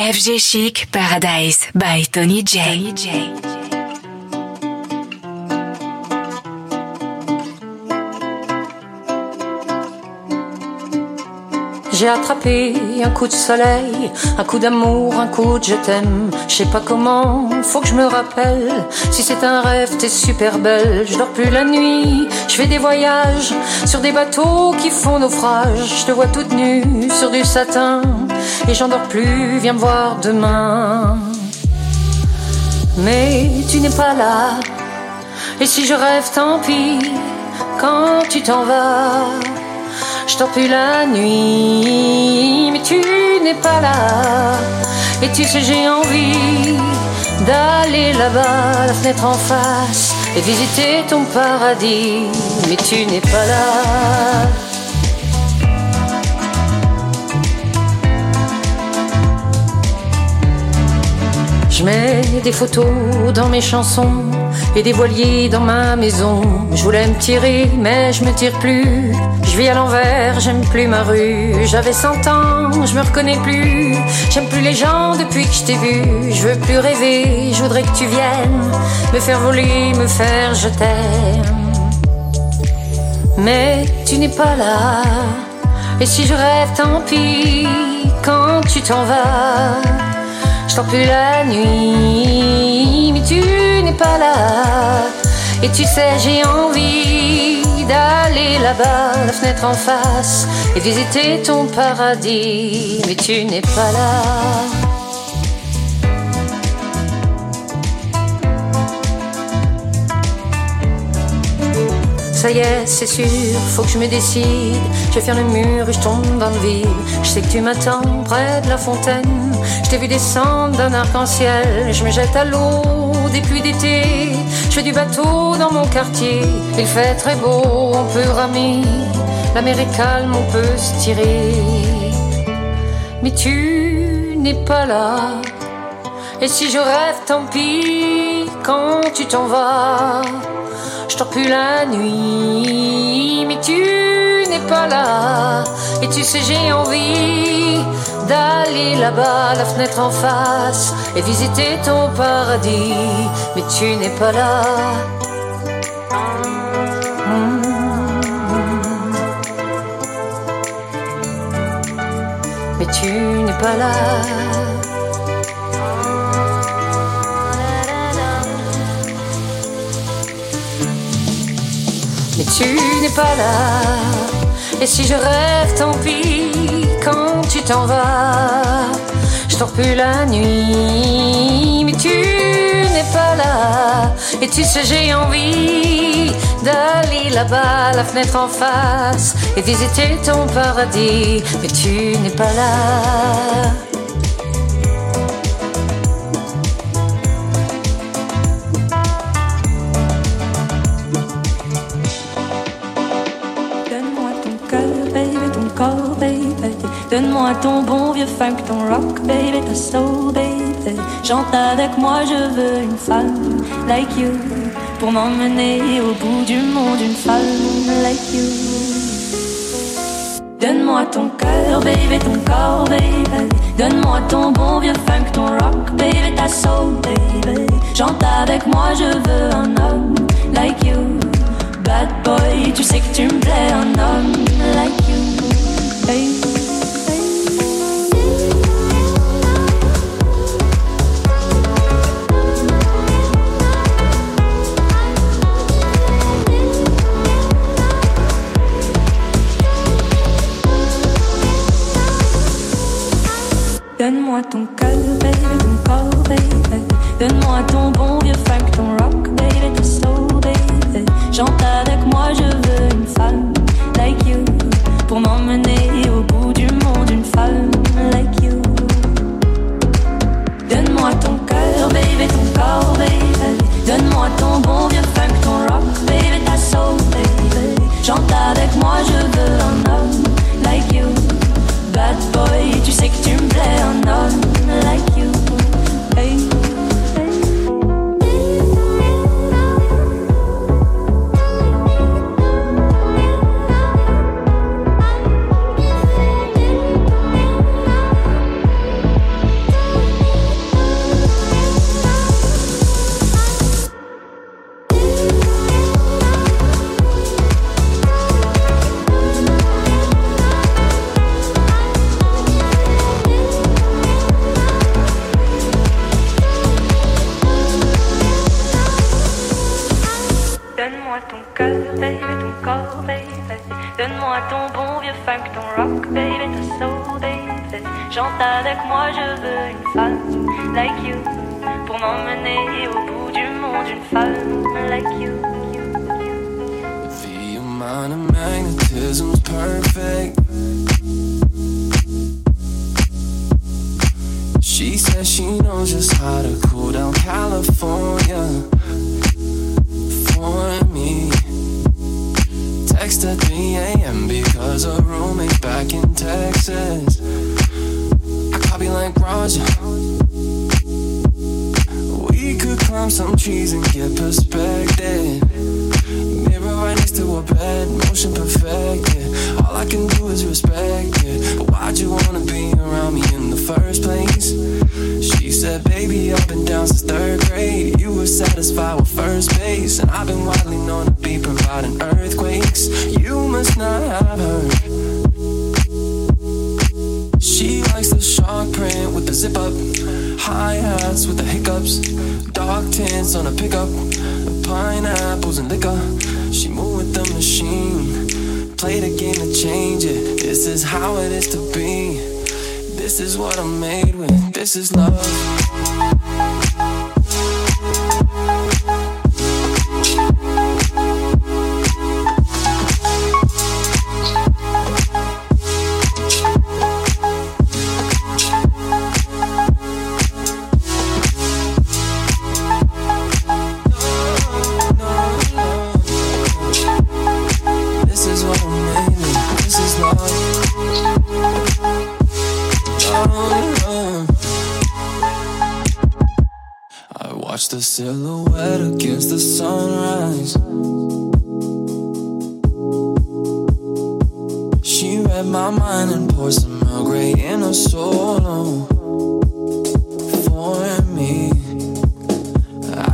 FG Chic Paradise by Tony J. Tony J. J'ai attrapé un coup de soleil, un coup d'amour, un coup de je t'aime. Je sais pas comment, faut que je me rappelle. Si c'est un rêve, t'es super belle. Je dors plus la nuit, je fais des voyages sur des bateaux qui font naufrage. Je te vois toute nue sur du satin et j'en dors plus. Viens me voir demain. Mais tu n'es pas là. Et si je rêve, tant pis. Quand tu t'en vas. Je plus la nuit, mais tu n'es pas là. Et tu sais, j'ai envie d'aller là-bas, la fenêtre en face, et visiter ton paradis, mais tu n'es pas là. Je mets des photos dans mes chansons et des voiliers dans ma maison. Je voulais me tirer, mais je me tire plus. Je vis à l'envers, j'aime plus ma rue. J'avais 100 ans, je me reconnais plus. J'aime plus les gens depuis que je t'ai vu. Je veux plus rêver, je voudrais que tu viennes me faire voler, me faire je t'aime. Mais tu n'es pas là. Et si je rêve, tant pis quand tu t'en vas. Je t'en plus la nuit, mais tu n'es pas là. Et tu sais, j'ai envie d'aller là-bas, la fenêtre en face, et visiter ton paradis, mais tu n'es pas là. Ça y est, c'est sûr, faut que je me décide. Je vais faire le mur et je tombe dans le vide. Je sais que tu m'attends près de la fontaine. Je t'ai vu descendre d'un arc-en-ciel. Je me jette à l'eau des pluies d'été. Je fais du bateau dans mon quartier. Il fait très beau, on peut ramer. La mer est calme, on peut se tirer. Mais tu n'es pas là. Et si je rêve, tant pis quand tu t'en vas. Dors plus la nuit, mais tu n'es pas là. Et tu sais, j'ai envie d'aller là-bas, la fenêtre en face, et visiter ton paradis, mais tu n'es pas là. Mais tu n'es pas là. Tu n'es pas là. Et si je rêve, tant pis quand tu t'en vas. Je dors plus la nuit, mais tu n'es pas là. Et tu sais, j'ai envie d'aller là-bas, la fenêtre en face, et visiter ton paradis, mais tu n'es pas là. Donne-moi ton bon vieux funk, ton rock, baby, ta soul, baby. Chante avec moi, je veux une femme like you. Pour m'emmener au bout du monde, une femme like you. Donne-moi ton cœur, baby, ton corps, baby. Donne-moi ton bon vieux funk, ton rock, baby, ta soul, baby. Chante avec moi, je veux un homme like you. Bad boy, tu sais que tu me plais, un homme like you. Hey. Donne-moi ton cœur, baby, ton corps, baby. Donne-moi ton bon vieux funk, ton rock, baby, ta soul, baby. Chante avec moi, je veux une femme like you. Pour m'emmener au bout du monde, une femme like you. Donne-moi ton cœur, baby, ton corps, baby. Donne-moi ton bon vieux funk, ton rock, baby, ta soul, baby. Chante avec moi, je veux un homme like you. Bad boy, tu sais que tu me The amount of magnetism's perfect. She says she knows just how to cool down California for me. Text at 3 a.m. because her roommate's back in Texas. I copy like Roger. Climb some trees and get perspective. Mirror right next to her bed, motion perfect. Yeah. All I can do is respect it. But why'd you wanna be around me in the first place? She said, baby, I've been down since third grade. You were satisfied with first base, and I've been widely known to be providing earthquakes. You must not have heard. She likes the shark print with the zip up, high hats with the hiccups, dark tints on a pickup, pineapples and liquor. She moved with the machine, play the game to change it. This is how it is to be. This is what I'm made with. This is love.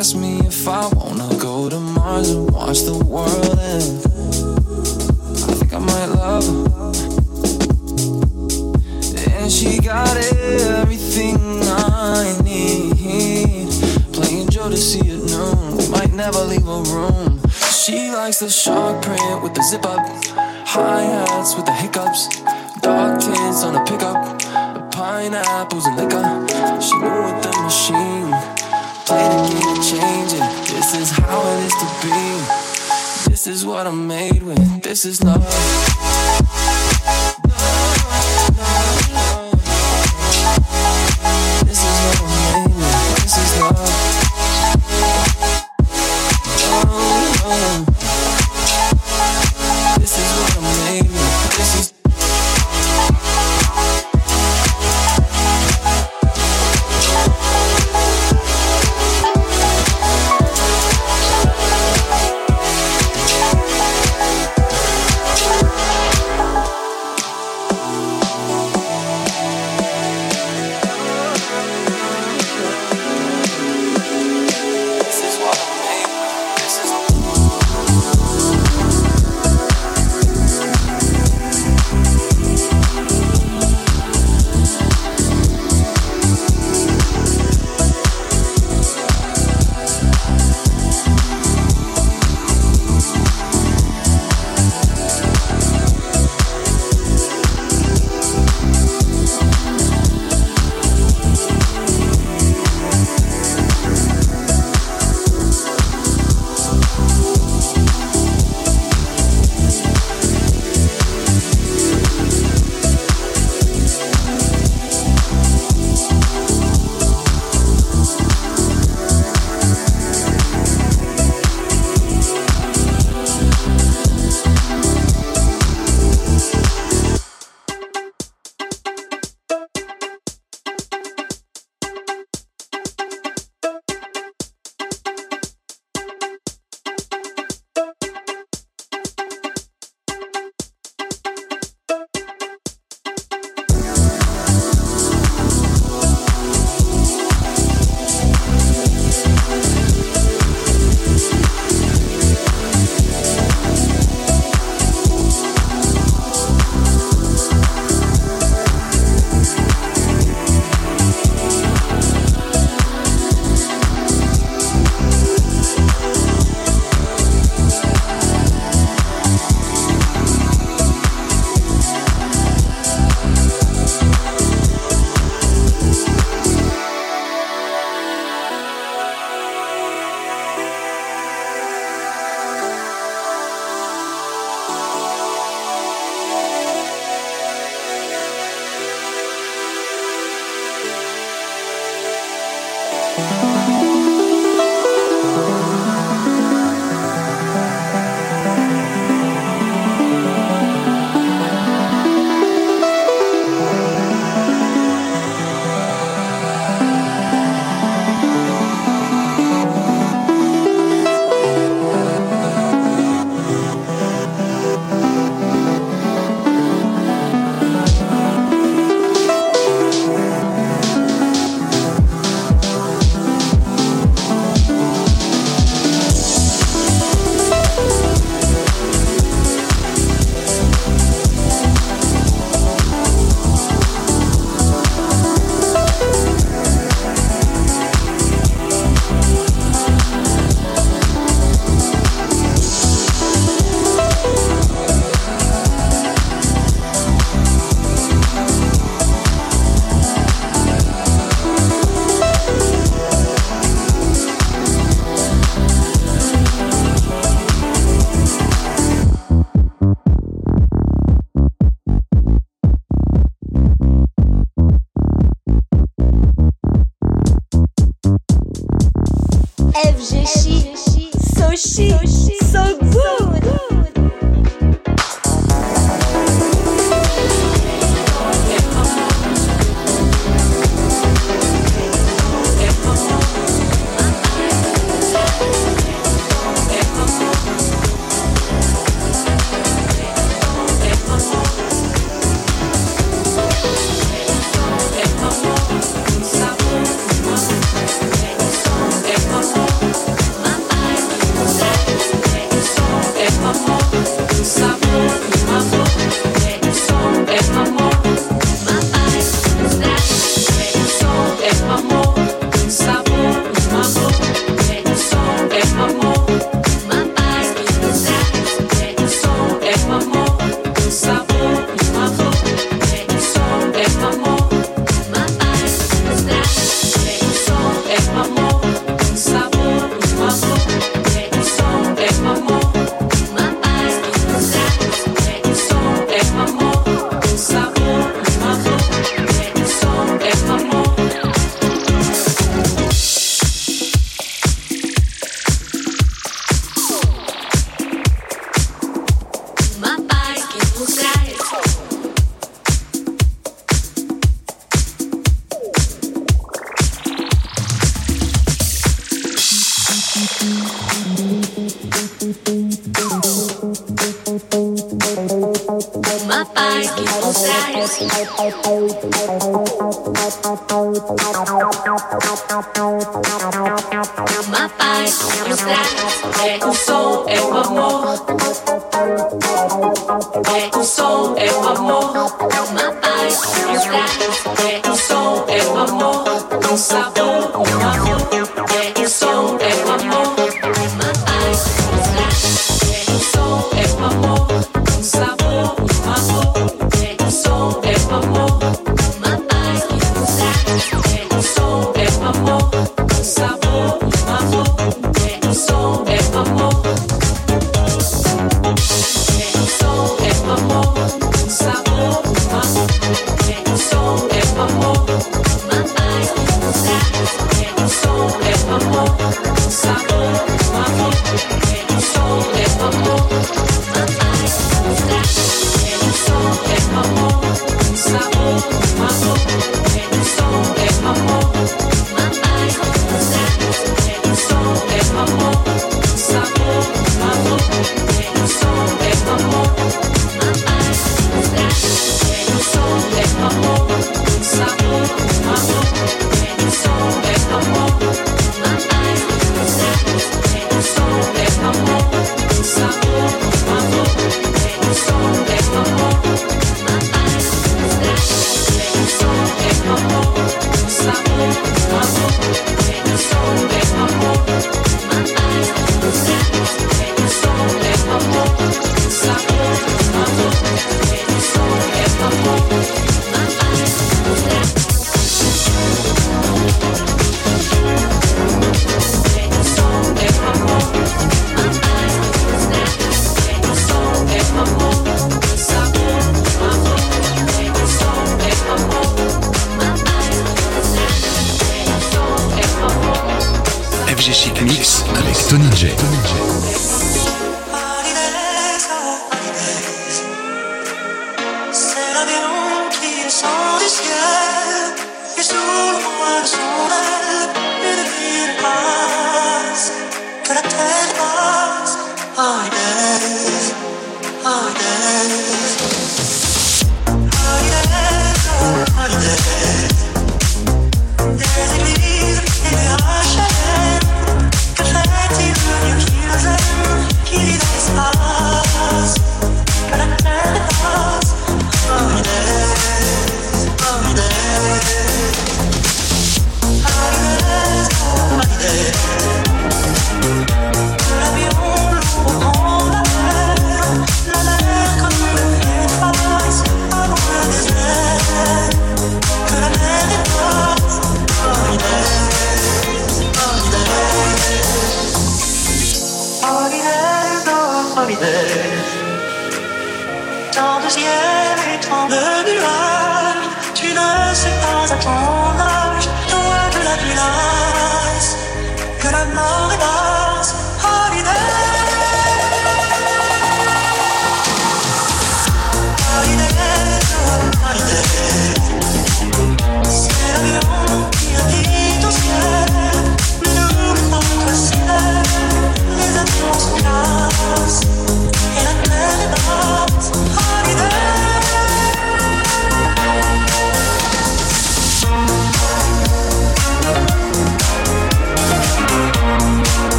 Asked me if I wanna go to Mars and watch the world end. I think I might love her. And she got everything I need. Playing Jodeci at noon, might never leave a room. She likes the shark print with the zip up, high hats with the hiccups, dark tints on the pickup, pineapples and liquor. She moved with the machine, play the game to change it. This is how it is to be. This is what I'm made with. This is love.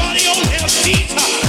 Everybody on their feet.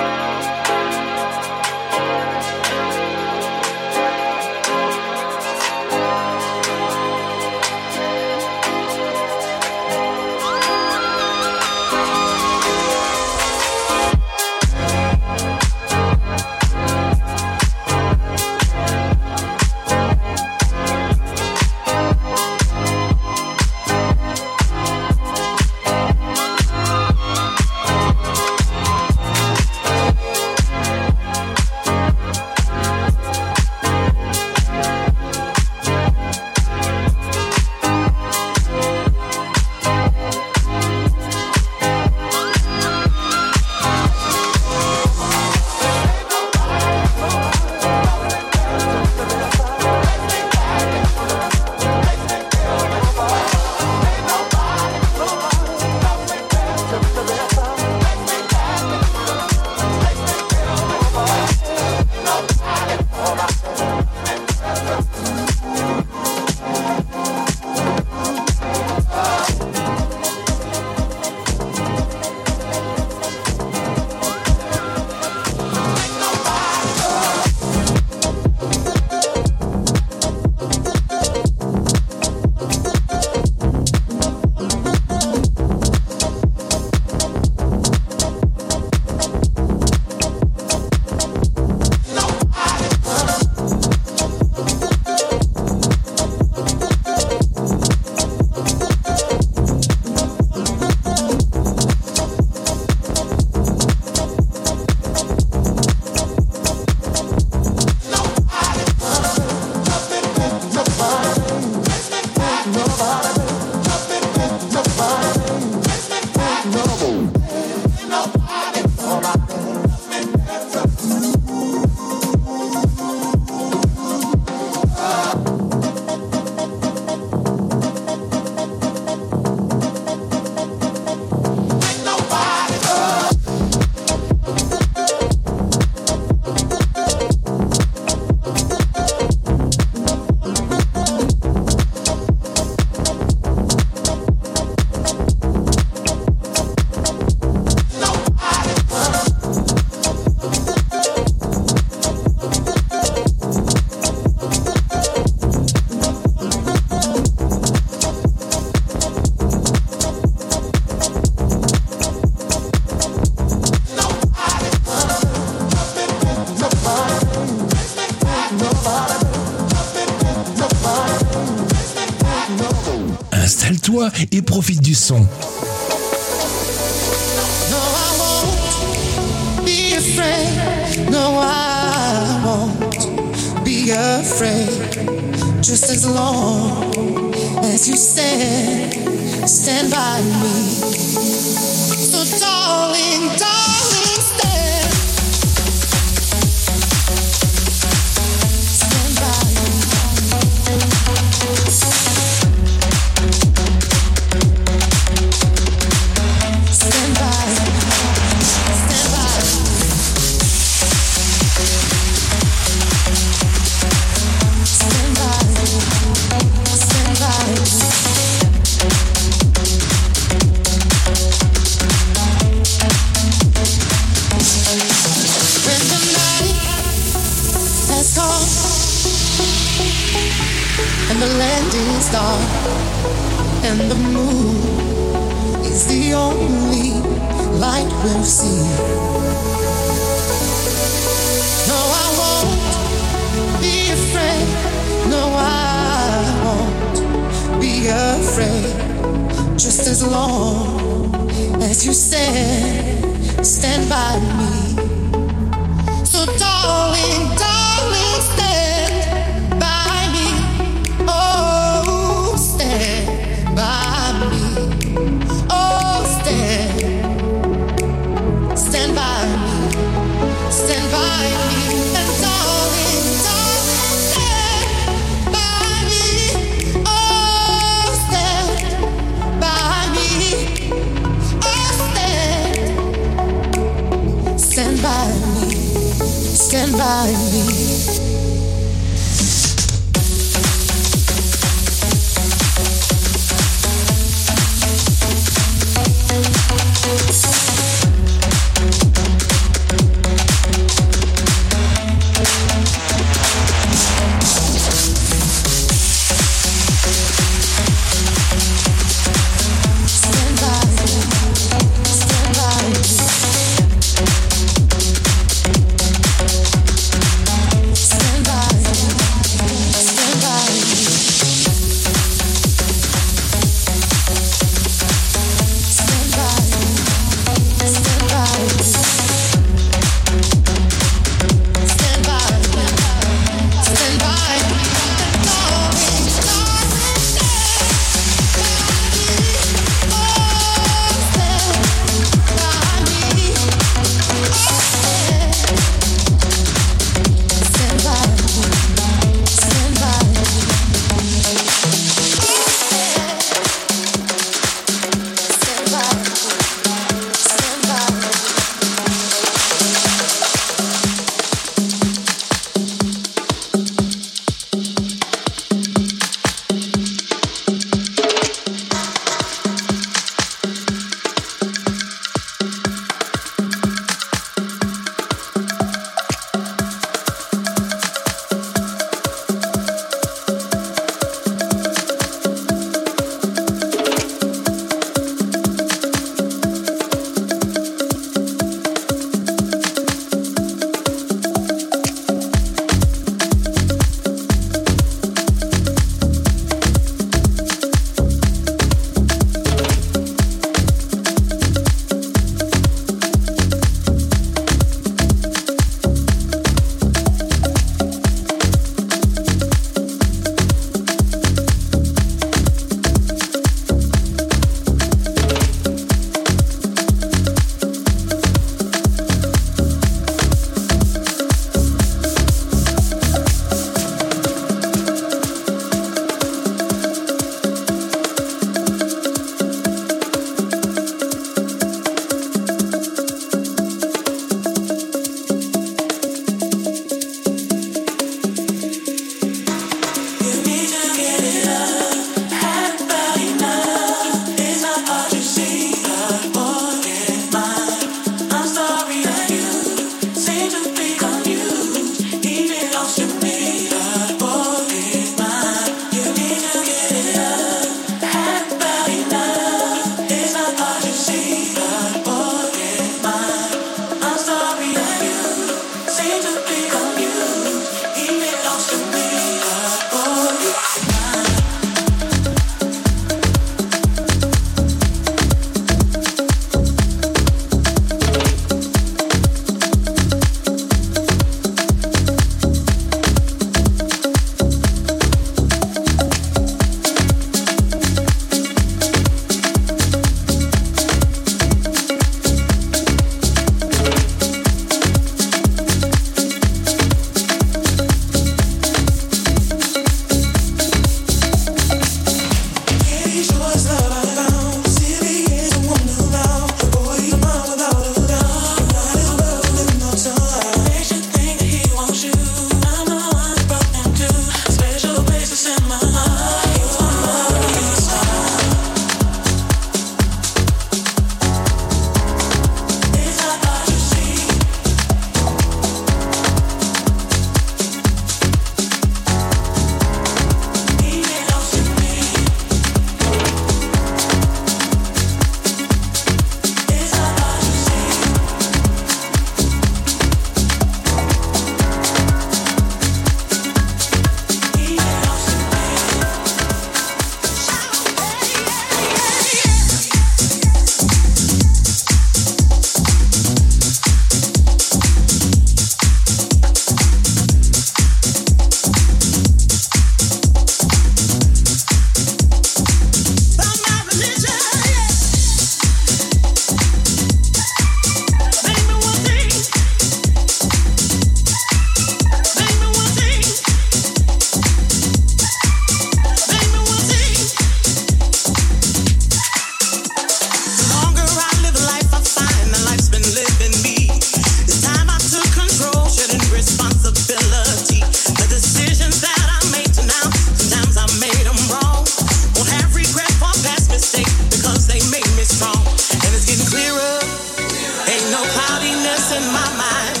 no cloudiness in my mind.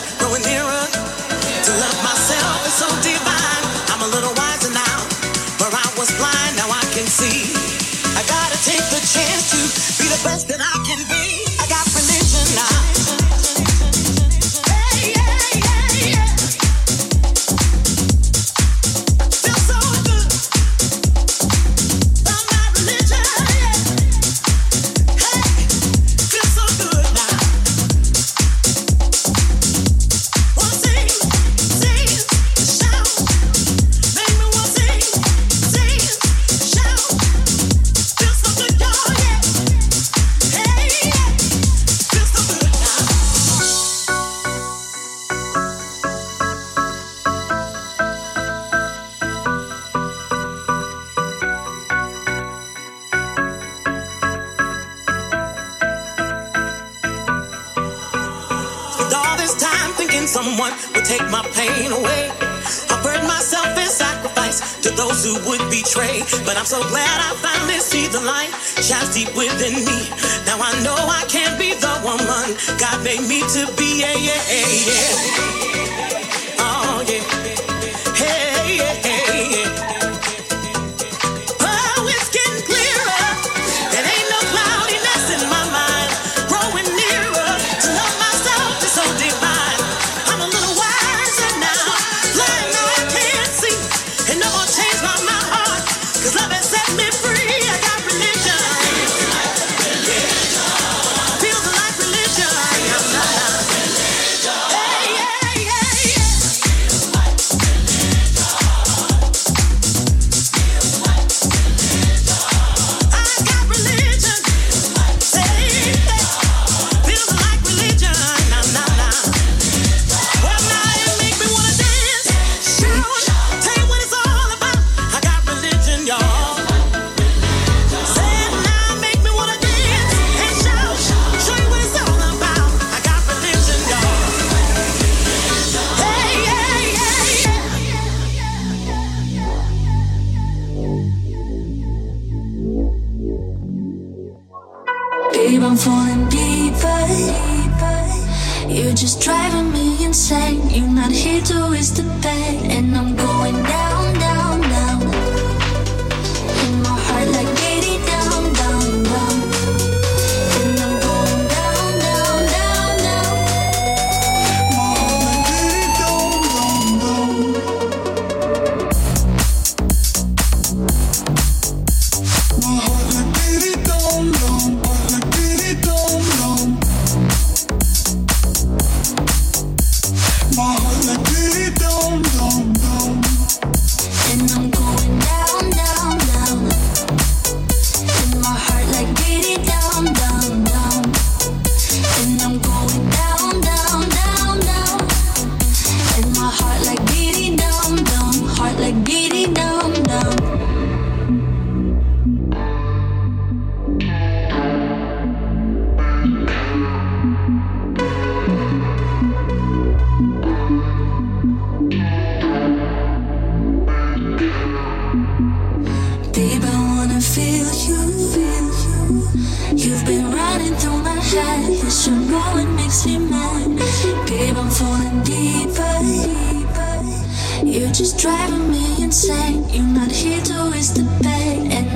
driving me insane. You're not here to waste the pain.